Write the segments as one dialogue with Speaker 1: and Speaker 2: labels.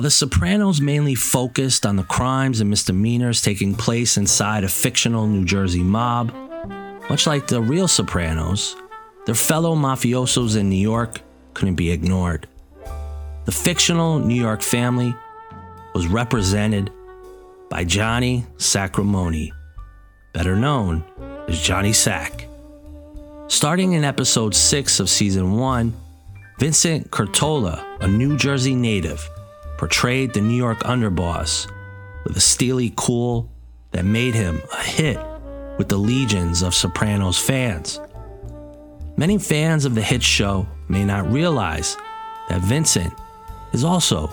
Speaker 1: While The Sopranos mainly focused on the crimes and misdemeanors taking place inside a fictional New Jersey mob, much like the real Sopranos, their fellow mafiosos in New York couldn't be ignored. The fictional New York family was represented by Johnny Sacrimoni, better known as Johnny Sack. Starting in episode 6 of season 1, Vincent Curatola, a New Jersey native, portrayed the New York underboss with a steely cool that made him a hit with the legions of Sopranos fans. Many fans of the hit show may not realize that Vincent is also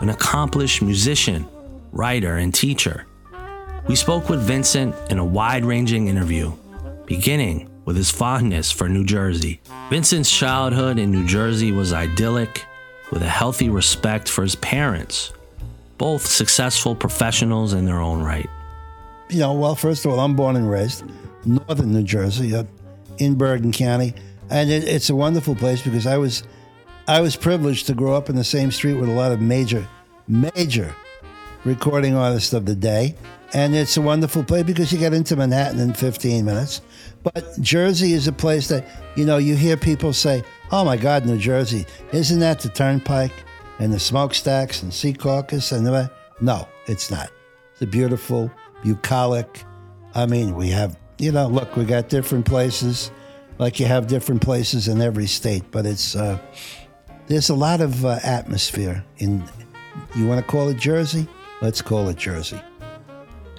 Speaker 1: an accomplished musician, writer, and teacher. We spoke with Vincent in a wide ranging interview, beginning with his fondness for New Jersey. Vincent's childhood in New Jersey was idyllic with a healthy respect for his parents, both successful professionals in their own right.
Speaker 2: You know, well, first of all, I'm born and raised northern New Jersey, uh, in Bergen County, and it, it's a wonderful place because I was, I was privileged to grow up in the same street with a lot of major, major recording artists of the day, and it's a wonderful place because you get into Manhattan in 15 minutes. But Jersey is a place that you know you hear people say, Oh my God, New Jersey, isn't that the turnpike and the smokestacks and Secaucus and the no, it's not. It's a beautiful, bucolic. I mean, we have you know, look, we got different places, like you have different places in every state, but it's uh, there's a lot of uh, atmosphere in. You want to call it Jersey? Let's call it Jersey.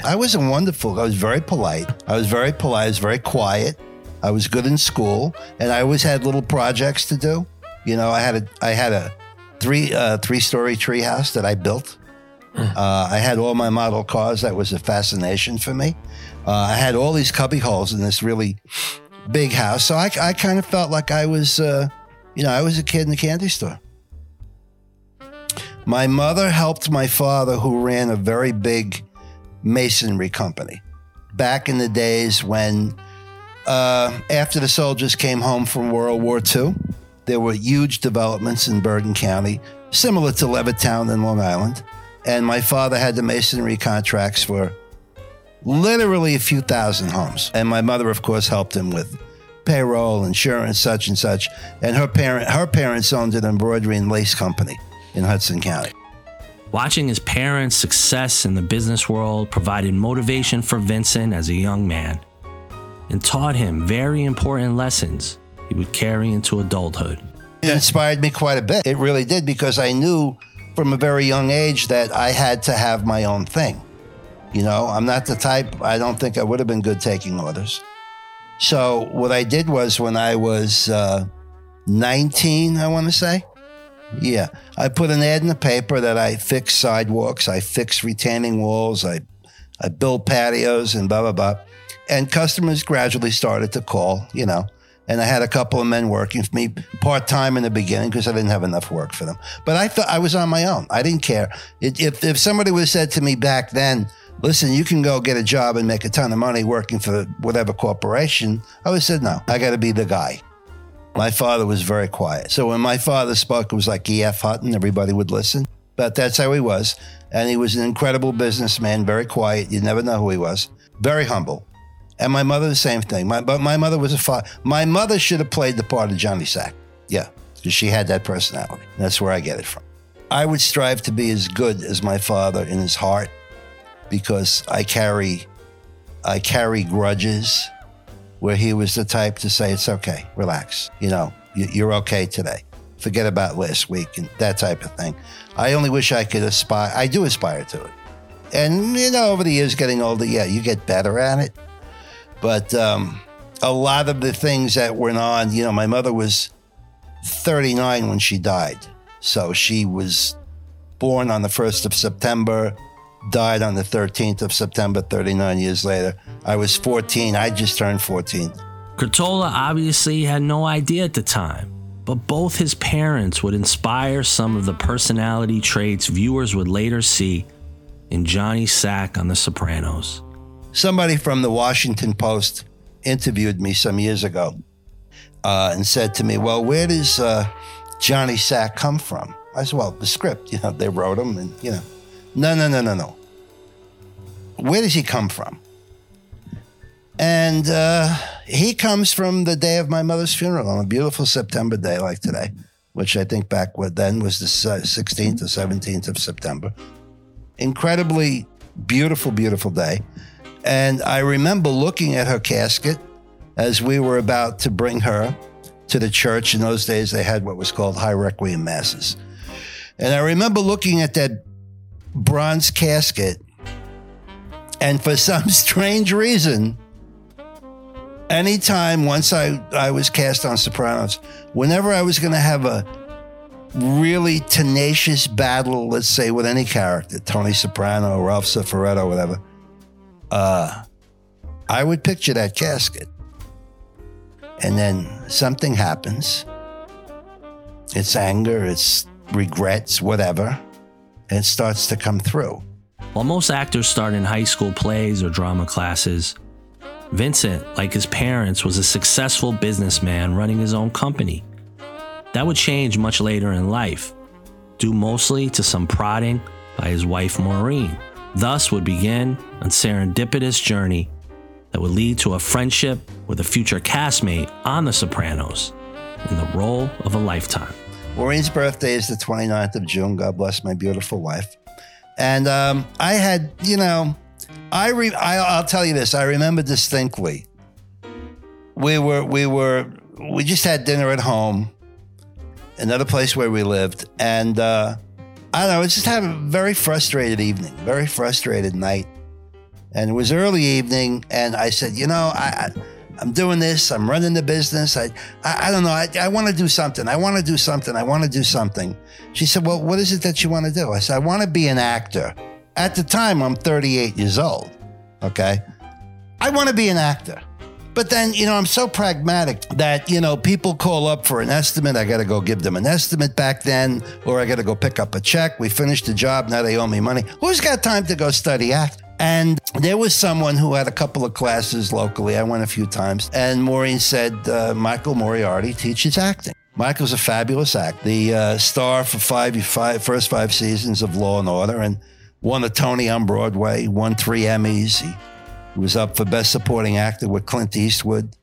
Speaker 2: I was a wonderful. I was very polite. I was very polite. I was very quiet. I was good in school, and I always had little projects to do. You know, I had a I had a three uh, three story tree house that I built. Uh, I had all my model cars. That was a fascination for me. Uh, I had all these cubby holes in this really big house, so I, I kind of felt like I was, uh, you know, I was a kid in the candy store. My mother helped my father, who ran a very big masonry company back in the days when uh, after the soldiers came home from World War II, there were huge developments in Bergen County, similar to Levittown in Long Island. And my father had the masonry contracts for literally a few thousand homes. And my mother, of course, helped him with payroll, insurance, such and such. And her parent, her parents owned an embroidery and lace company in Hudson County.
Speaker 1: Watching his parents' success in the business world provided motivation for Vincent as a young man and taught him very important lessons he would carry into adulthood.
Speaker 2: It inspired me quite a bit. It really did because I knew from a very young age that I had to have my own thing. You know, I'm not the type, I don't think I would have been good taking orders. So, what I did was when I was uh, 19, I want to say, yeah, I put an ad in the paper that I fix sidewalks, I fix retaining walls, I, I build patios, and blah, blah, blah. And customers gradually started to call, you know. And I had a couple of men working for me part time in the beginning because I didn't have enough work for them. But I thought I was on my own. I didn't care. It, if, if somebody would have said to me back then, listen, you can go get a job and make a ton of money working for whatever corporation, I would have said, no, I got to be the guy. My father was very quiet. So when my father spoke, it was like E.F. Hutton, everybody would listen. But that's how he was. And he was an incredible businessman, very quiet. You never know who he was. Very humble. And my mother, the same thing. My, but my mother was a father. My mother should have played the part of Johnny Sack. Yeah, because she had that personality. That's where I get it from. I would strive to be as good as my father in his heart because I carry, I carry grudges where he was the type to say, it's okay, relax. You know, you're okay today. Forget about last week and that type of thing. I only wish I could aspire. I do aspire to it. And, you know, over the years getting older, yeah, you get better at it. But um, a lot of the things that went on, you know, my mother was 39 when she died. So she was born on the 1st of September, died on the 13th of September, 39 years later. I was 14. I just turned 14.
Speaker 1: Curatola obviously had no idea at the time, but both his parents would inspire some of the personality traits viewers would later see in Johnny Sack on The Sopranos.
Speaker 2: Somebody from the Washington Post interviewed me some years ago uh, and said to me, Well, where does uh, Johnny Sack come from? I said, well, the script, you know, they wrote him and, you know, no, no, no, no, no. Where does he come from? And uh, he comes from the day of my mother's funeral on a beautiful September day like today, which I think back then was the 16th or 17th of September. Incredibly beautiful, beautiful day. And I remember looking at her casket as we were about to bring her to the church. In those days, they had what was called high requiem masses. And I remember looking at that bronze casket, and for some strange reason, anytime once I, I was cast on Sopranos, whenever I was going to have a really tenacious battle, let's say with any character, Tony Soprano, Ralph Cifaretto, whatever, uh, I would picture that casket. And then something happens. It's anger, it's regrets, whatever. And it starts to come through.
Speaker 1: While most actors start in high school plays or drama classes, Vincent, like his parents, was a successful businessman running his own company. That would change much later in life, due mostly to some prodding by his wife Maureen. Thus would begin a serendipitous journey that would lead to a friendship with a future castmate on The Sopranos in the role of a lifetime.
Speaker 2: Maureen's birthday is the 29th of June. God bless my beautiful wife. And um, I had, you know, I, re- I I'll tell you this. I remember distinctly. We were we were we just had dinner at home, another place where we lived, and uh, I don't know. We just had a very frustrated evening, very frustrated night, and it was early evening. And I said, you know, I, I I'm doing this. I'm running the business. I, I, I don't know. I, I want to do something. I want to do something. I want to do something. She said, well, what is it that you want to do? I said, I want to be an actor. At the time, I'm 38 years old. Okay. I want to be an actor. But then, you know, I'm so pragmatic that, you know, people call up for an estimate. I got to go give them an estimate back then, or I got to go pick up a check. We finished the job. Now they owe me money. Who's got time to go study act? And there was someone who had a couple of classes locally. I went a few times. And Maureen said, uh, Michael Moriarty teaches acting. Michael's a fabulous actor, the uh, star for five, five, first five seasons of Law and Order, and won a Tony on Broadway, won three Emmys. He was up for Best Supporting Actor with Clint Eastwood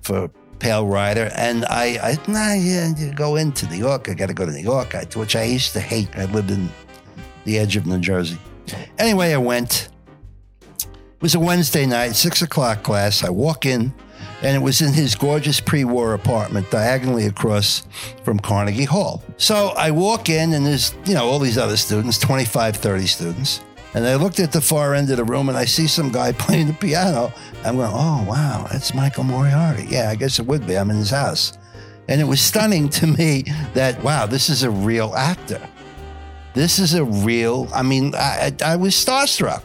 Speaker 2: for Pale Rider. And I, I nah, yeah, go into New York. I got to go to New York, which I used to hate. I lived in the edge of New Jersey. Anyway, I went. It was a Wednesday night, six o'clock class. I walk in, and it was in his gorgeous pre war apartment diagonally across from Carnegie Hall. So I walk in, and there's, you know, all these other students 25, 30 students. And I looked at the far end of the room and I see some guy playing the piano. I'm going, oh, wow, that's Michael Moriarty. Yeah, I guess it would be. I'm in his house. And it was stunning to me that, wow, this is a real actor. This is a real, I mean, I, I was starstruck.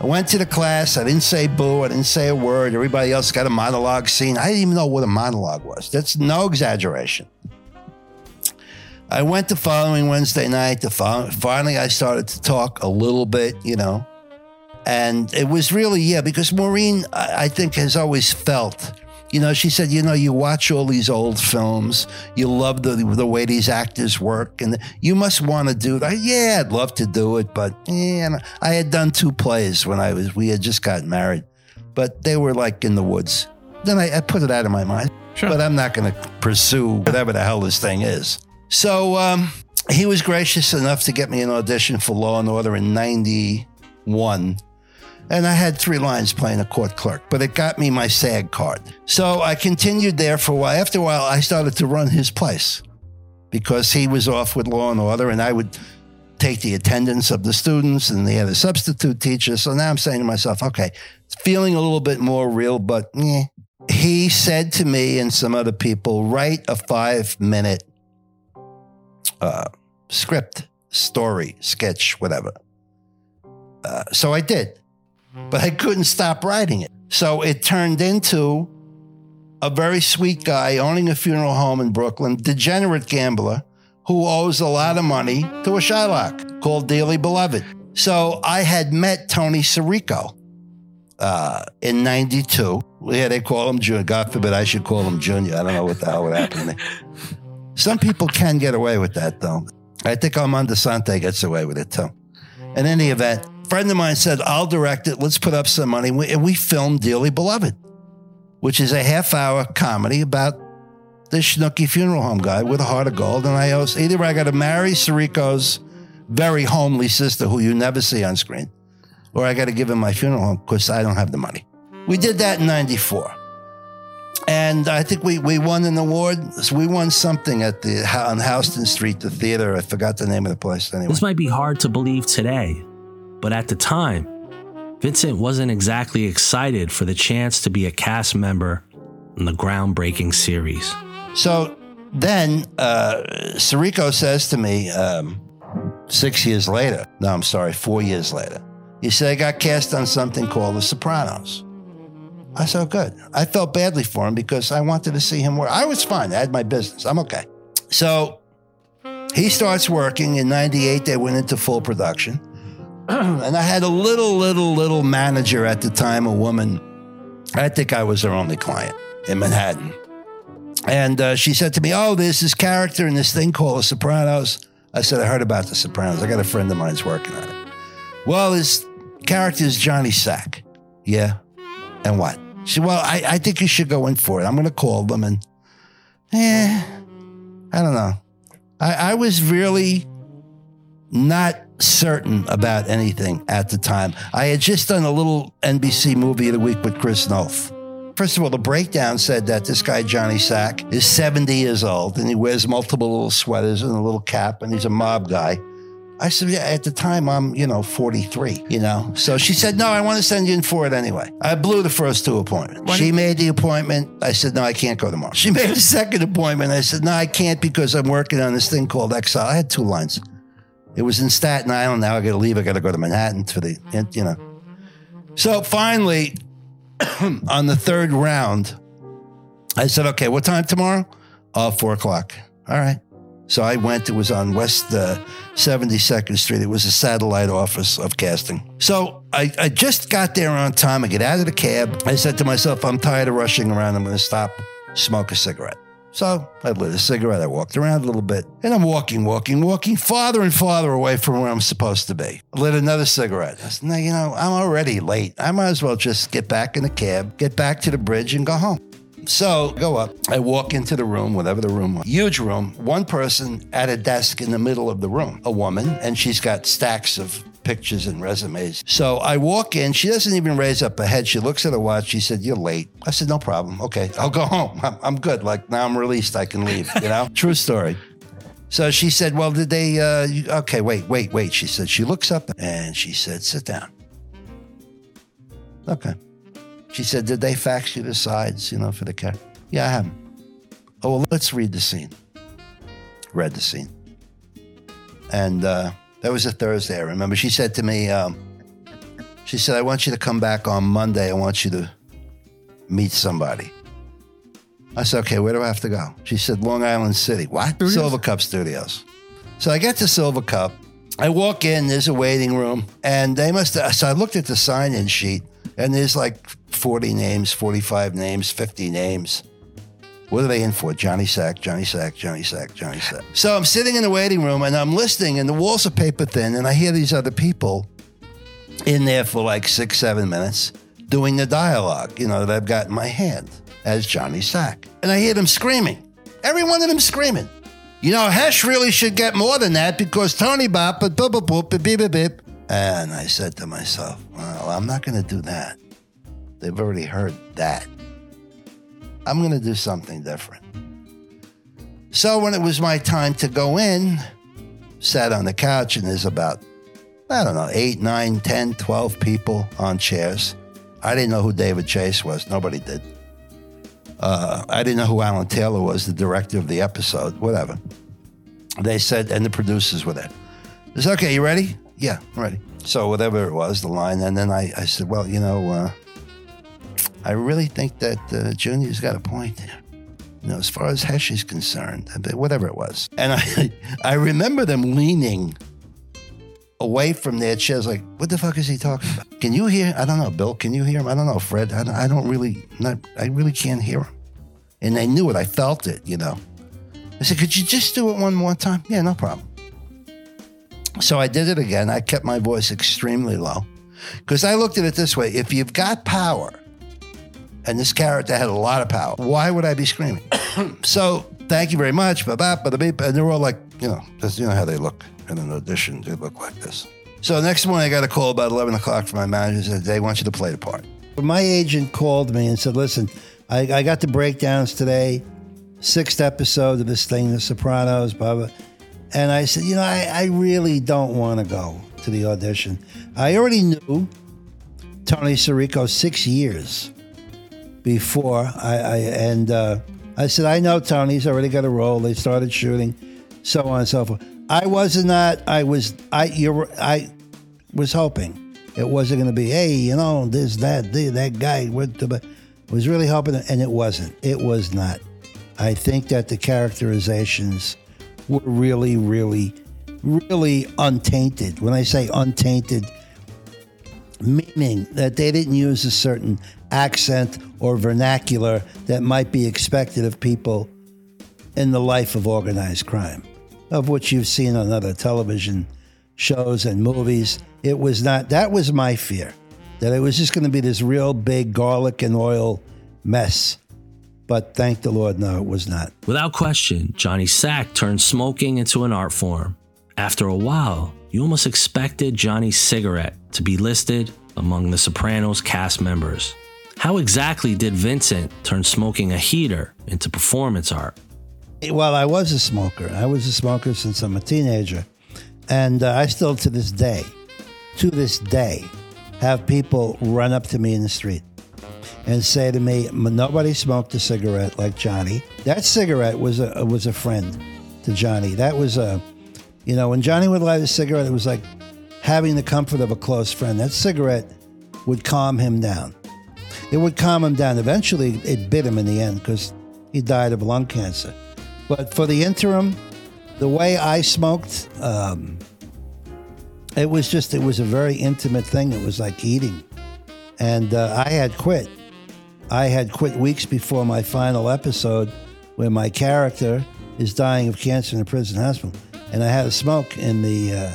Speaker 2: I went to the class. I didn't say boo. I didn't say a word. Everybody else got a monologue scene. I didn't even know what a monologue was. That's no exaggeration. I went the following Wednesday night. The following, finally, I started to talk a little bit, you know. And it was really, yeah, because Maureen, I, I think, has always felt you know, she said, you know, you watch all these old films, you love the the way these actors work, and you must want to do that. Yeah, I'd love to do it, but yeah, I had done two plays when I was we had just gotten married, but they were like in the woods. Then I, I put it out of my mind. Sure. But I'm not going to pursue whatever the hell this thing is. So um, he was gracious enough to get me an audition for Law and Order in '91 and I had three lines playing a court clerk, but it got me my SAG card. So I continued there for a while. After a while, I started to run his place because he was off with law and order, and I would take the attendance of the students, and the other substitute teachers. So now I'm saying to myself, okay, it's feeling a little bit more real, but eh. He said to me and some other people, write a five minute uh, script, story, sketch, whatever. Uh, so I did but I couldn't stop writing it. So it turned into a very sweet guy owning a funeral home in Brooklyn, degenerate gambler who owes a lot of money to a Shylock called Dearly Beloved. So I had met Tony Sirico uh, in 92. Yeah, they call him Junior. God forbid I should call him Junior. I don't know what the hell would happen to me. Some people can get away with that, though. I think Armand Assante gets away with it, too. In any event, a friend of mine said, I'll direct it. Let's put up some money. And we filmed Dearly Beloved, which is a half hour comedy about this Schnooky funeral home guy with a heart of gold. And I also, either I got to marry Sirico's very homely sister who you never see on screen, or I got to give him my funeral home because I don't have the money. We did that in 94. And I think we, we won an award. So we won something at the on Houston Street, the theater. I forgot the name of the place anyway.
Speaker 1: This might be hard to believe today, but at the time, Vincent wasn't exactly excited for the chance to be a cast member in the groundbreaking series.
Speaker 2: So then uh, Sirico says to me um, six years later, no, I'm sorry, four years later, he said, I got cast on something called The Sopranos. I said, oh, good. I felt badly for him because I wanted to see him work. I was fine. I had my business. I'm okay. So he starts working. In 98, they went into full production. and I had a little, little, little manager at the time, a woman. I think I was her only client in Manhattan. And uh, she said to me, Oh, there's this character in this thing called The Sopranos. I said, I heard about The Sopranos. I got a friend of mine's working on it. Well, his character is Johnny Sack. Yeah. And what? She Well, I, I think you should go in for it. I'm going to call them. And, eh, I don't know. I, I was really not certain about anything at the time. I had just done a little NBC movie of the week with Chris Noth. First of all, the breakdown said that this guy, Johnny Sack, is 70 years old and he wears multiple little sweaters and a little cap and he's a mob guy. I said, yeah, at the time, I'm, you know, 43, you know? So she said, no, I want to send you in for it anyway. I blew the first two appointments. She made the appointment. I said, no, I can't go tomorrow. She made the second appointment. I said, no, I can't because I'm working on this thing called Exile. I had two lines. It was in Staten Island. Now I got to leave. I got to go to Manhattan for the, you know. So finally, on the third round, I said, okay, what time tomorrow? Uh, four o'clock. All right. So I went. It was on West uh, 72nd Street. It was a satellite office of casting. So I, I just got there on time. I get out of the cab. I said to myself, I'm tired of rushing around. I'm going to stop, smoke a cigarette. So I lit a cigarette. I walked around a little bit. And I'm walking, walking, walking farther and farther away from where I'm supposed to be. I lit another cigarette. I said, no, you know, I'm already late. I might as well just get back in the cab, get back to the bridge, and go home. So go up. I walk into the room, whatever the room was. Huge room. One person at a desk in the middle of the room, a woman, and she's got stacks of pictures and resumes. So I walk in. She doesn't even raise up her head. She looks at her watch. She said, You're late. I said, No problem. Okay, I'll go home. I'm, I'm good. Like now I'm released. I can leave. You know? True story. So she said, Well, did they, uh, you, okay, wait, wait, wait. She said, She looks up and she said, Sit down. Okay. She said, Did they fax you the sides, you know, for the car? Yeah, I have 'em. Oh, well, let's read the scene. Read the scene. And uh, that was a Thursday, I remember. She said to me, um, She said, I want you to come back on Monday. I want you to meet somebody. I said, Okay, where do I have to go? She said, Long Island City. What? Silvercup Studios. So I get to Silvercup. I walk in, there's a waiting room, and they must have. So I looked at the sign in sheet, and there's like 40 names, 45 names, 50 names. What are they in for? Johnny Sack, Johnny Sack, Johnny Sack, Johnny Sack. So I'm sitting in the waiting room and I'm listening, and the walls are paper thin, and I hear these other people in there for like six, seven minutes doing the dialogue, you know, that I've got in my hand as Johnny Sack. And I hear them screaming. Every one of them screaming. You know, Hesh really should get more than that because Tony Bop, but boop, boop, boop, beep, beep, beep. And I said to myself, well, I'm not going to do that. They've already heard that. I'm going to do something different. So when it was my time to go in, sat on the couch and there's about, I don't know, eight, nine, 10, 12 people on chairs. I didn't know who David Chase was. Nobody did. Uh, I didn't know who Alan Taylor was, the director of the episode, whatever. They said, and the producers were there. Said, okay, you ready? Yeah, I'm ready. So whatever it was, the line. And then I, I said, well, you know, uh, I really think that uh, Junior's got a point there. You know, as far as Hesh is concerned, whatever it was. And I, I remember them leaning away from their chairs, like, what the fuck is he talking about? Can you hear? I don't know, Bill. Can you hear him? I don't know, Fred. I don't, I don't really, not, I really can't hear him. And they knew it. I felt it, you know. I said, Could you just do it one more time? Yeah, no problem. So I did it again. I kept my voice extremely low because I looked at it this way if you've got power, and this character had a lot of power, why would I be screaming? so thank you very much. And they're all like, you know, just, you know how they look in an audition. They look like this. So next morning, I got a call about 11 o'clock from my manager. Said they want you to play the part. My agent called me and said, listen, I, I got the breakdowns today, sixth episode of this thing, The Sopranos, blah, blah. And I said, you know, I, I really don't want to go to the audition. I already knew Tony Sirico six years before I, I and uh, I said, I know Tony's already got a role. They started shooting, so on and so forth. I was not. I was. I. You. I was hoping it wasn't going to be. Hey, you know, this, that, this, that guy went to. Was really hoping, and it wasn't. It was not. I think that the characterizations were really, really, really untainted. When I say untainted, meaning that they didn't use a certain accent or vernacular that might be expected of people in the life of organized crime, of which you've seen on other television shows and movies. It was not, that was my fear, that it was just going to be this real big garlic and oil mess. But thank the Lord, no, it was not.
Speaker 1: Without question, Johnny Sack turned smoking into an art form. After a while, you almost expected Johnny's cigarette to be listed among the Sopranos cast members. How exactly did Vincent turn smoking a heater into performance art?
Speaker 2: Well, I was a smoker. I was a smoker since I'm a teenager. And uh, I still, to this day, to this day, have people run up to me in the street and say to me, "Nobody smoked a cigarette like Johnny." That cigarette was a was a friend to Johnny. That was a, you know, when Johnny would light a cigarette, it was like having the comfort of a close friend. That cigarette would calm him down it would calm him down. Eventually, it bit him in the end because he died of lung cancer. But for the interim, the way I smoked, um, it was just, it was a very intimate thing. It was like eating. And uh, I had quit. I had quit weeks before my final episode where my character is dying of cancer in a prison hospital. And I had a smoke in the uh,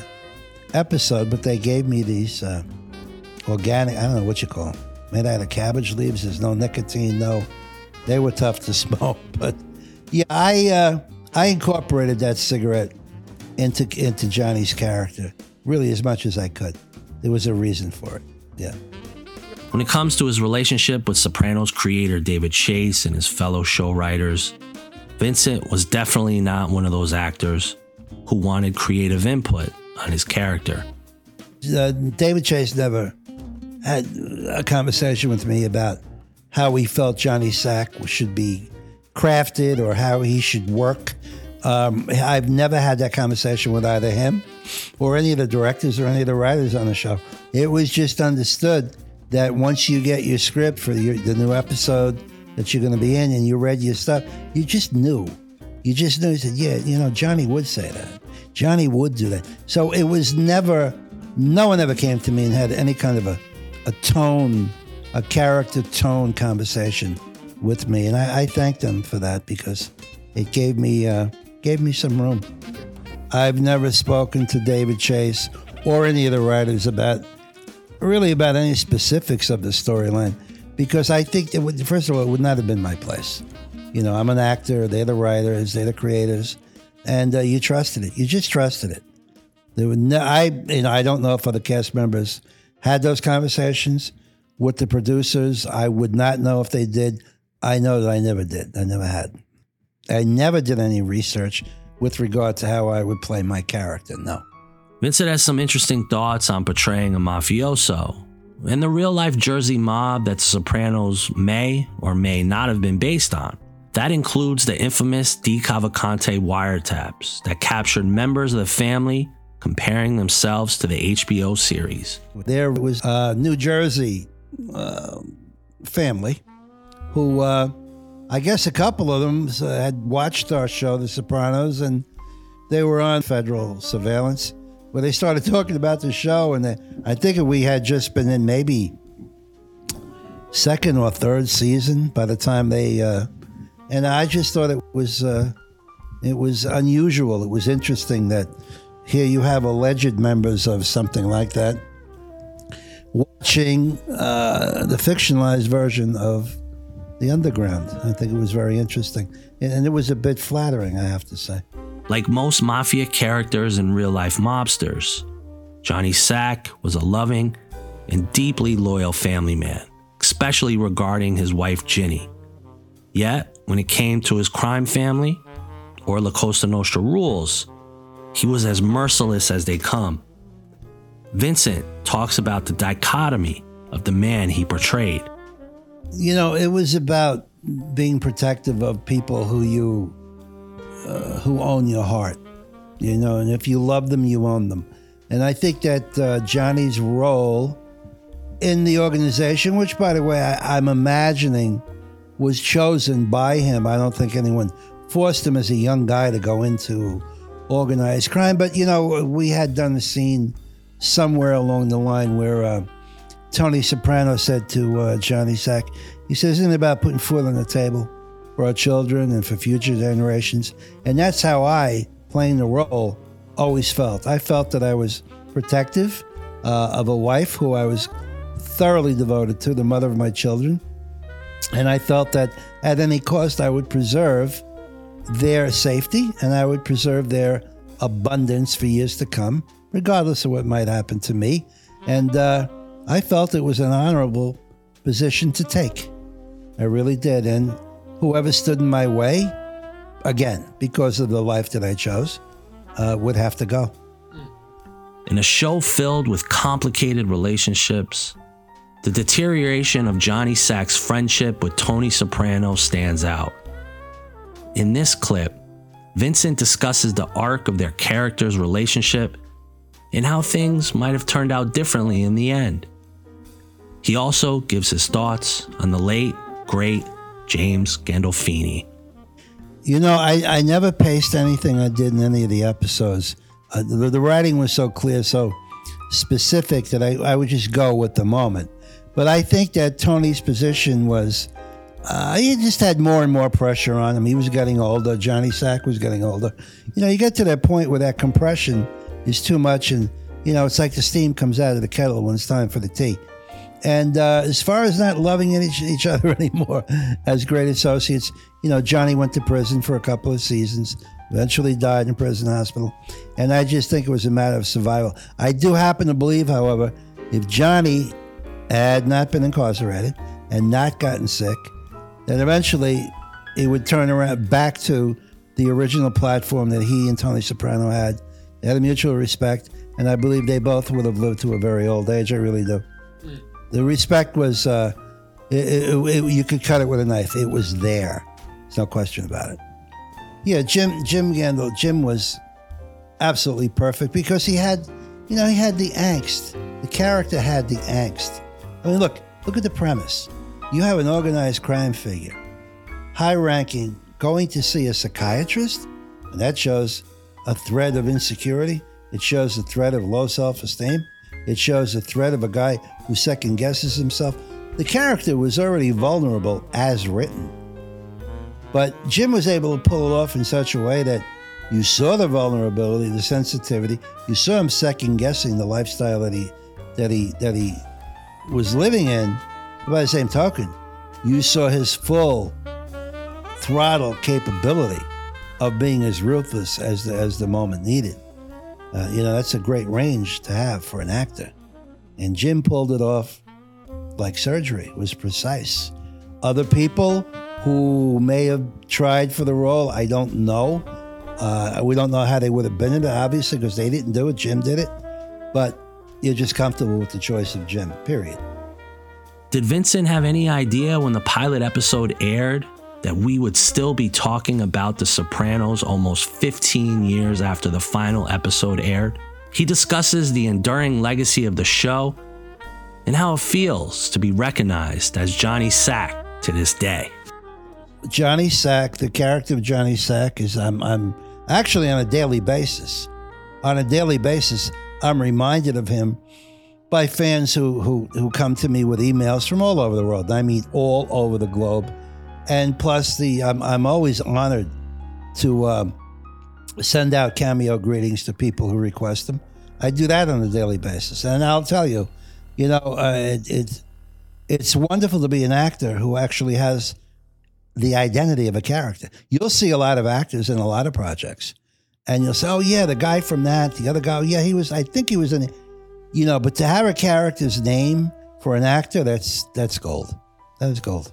Speaker 2: episode, but they gave me these uh, organic, I don't know what you call them made out of cabbage leaves. There's no nicotine, no. They were tough to smoke, but yeah, I uh, I incorporated that cigarette into into Johnny's character really as much as I could. There was a reason for it. Yeah.
Speaker 1: When it comes to his relationship with Sopranos creator David Chase and his fellow show writers, Vincent was definitely not one of those actors who wanted creative input on his character.
Speaker 2: Uh, David Chase never had a conversation with me about how he felt Johnny Sack should be crafted or how he should work. Um, I've never had that conversation with either him or any of the directors or any of the writers on the show. It was just understood that once you get your script for your, the new episode that you're going to be in and you read your stuff, you just knew. You just knew. You said, yeah, you know, Johnny would say that. Johnny would do that. So it was never, no one ever came to me and had any kind of a a tone, a character tone conversation with me, and I, I thank them for that because it gave me uh, gave me some room. I've never spoken to David Chase or any of the writers about really about any specifics of the storyline because I think it would, first of all, it would not have been my place. You know, I'm an actor; they're the writers, they're the creators, and uh, you trusted it. You just trusted it. There were no, I, you know, I don't know if other cast members had those conversations with the producers. I would not know if they did. I know that I never did. I never had. I never did any research with regard to how I would play my character. No.
Speaker 1: Vincent has some interesting thoughts on portraying a mafioso and the real life Jersey mob that Sopranos may or may not have been based on. That includes the infamous DeCavalcante wiretaps that captured members of the family comparing themselves to the HBO series.
Speaker 2: There was a New Jersey uh, family who, uh, I guess a couple of them uh, had watched our show, The Sopranos, and they were on federal surveillance where they started talking about the show. And they, I think we had just been in maybe second or third season by the time they, uh, and I just thought it was uh, It was unusual. It was interesting that here you have alleged members of something like that watching uh, the fictionalized version of the underground. I think it was very interesting. And it was a bit flattering, I have to say.
Speaker 1: Like most mafia characters and real life mobsters, Johnny Sack was a loving and deeply loyal family man, especially regarding his wife Ginny. Yet, when it came to his crime family, or La Costa Nostra rules, he was as merciless as they come. Vincent talks about the dichotomy of the man he portrayed.
Speaker 2: You know, it was about being protective of people who you uh, who own your heart. You know, and if you love them, you own them. And I think that uh, Johnny's role in the organization, which, by the way, I, I'm imagining was chosen by him. I don't think anyone forced him as a young guy to go into organized crime. But, you know, we had done a scene somewhere along the line where uh, Tony Soprano said to uh, Johnny Sack, he says, Isn't it about putting food on the table for our children and for future generations? And that's how I, playing the role, always felt. I felt that I was protective uh, of a wife who I was thoroughly devoted to, the mother of my children. And I felt that at any cost, I would preserve their safety and I would preserve their abundance for years to come, regardless of what might happen to me. And uh, I felt it was an honorable position to take. I really did. And whoever stood in my way, again, because of the life that I chose, uh, would have to go.
Speaker 1: In a show filled with complicated relationships, the deterioration of Johnny Sack's friendship with Tony Soprano stands out. In this clip, Vincent discusses the arc of their characters' relationship and how things might have turned out differently in the end. He also gives his thoughts on the late, great James Gandolfini.
Speaker 2: You know, I, I never paced anything I did in any of the episodes. Uh, the, the, writing was so clear, so specific that I, I would just go with the moment. But I think that Tony's position was uh, he just had more and more pressure on him. He was getting older. Johnny Sack was getting older. You know, you get to that point where that compression is too much, and you know, it's like the steam comes out of the kettle when it's time for the tea. And uh, as far as not loving each, each other anymore as great associates, you know, Johnny went to prison for a couple of seasons, eventually died in prison hospital. And I just think it was a matter of survival. I do happen to believe, however, if Johnny had not been incarcerated and not gotten sick, then eventually it would turn around back to the original platform that he and Tony Soprano had. They had a mutual respect, and I believe they both would have lived to a very old age. I really do. The respect was, uh, it, it, it, you could cut it with a knife. It was there. There's no question about it. Yeah, Jim Jim Gandol, Jim was absolutely perfect because he had, you know, he had the angst. The character had the angst. I mean, look, look at the premise. You have an organized crime figure, high ranking, going to see a psychiatrist, and that shows a threat of insecurity. It shows a threat of low self esteem. It shows a threat of a guy who second guesses himself. The character was already vulnerable as written. But Jim was able to pull it off in such a way that you saw the vulnerability, the sensitivity. You saw him second guessing the lifestyle that he that he that he was living in. By the same token, you saw his full throttle capability of being as ruthless as the, as the moment needed. Uh, you know, that's a great range to have for an actor. And Jim pulled it off like surgery, it was precise. Other people who may have tried for the role, I don't know. Uh, we don't know how they would have been in it, obviously, because they didn't do it. Jim did it. But you're just comfortable with the choice of Jim, period.
Speaker 1: Did Vincent have any idea when the pilot episode aired that we would still be talking about The Sopranos almost 15 years after the final episode aired. He discusses the enduring legacy of the show and how it feels to be recognized as Johnny Sack to this day.
Speaker 2: Johnny Sack, the character of Johnny Sack, is I'm, I'm actually on a daily basis. On a daily basis, I'm reminded of him by fans who, who, who come to me with emails from all over the world. I mean, all over the globe and plus the I'm, I'm always honored to uh, send out cameo greetings to people who request them. I do that on a daily basis, and I'll tell you, you know, uh, it, it it's wonderful to be an actor who actually has the identity of a character. You'll see a lot of actors in a lot of projects, and you'll say, "Oh yeah, the guy from that, the other guy, yeah, he was. I think he was in." You know, but to have a character's name for an actor, that's that's gold. That is gold.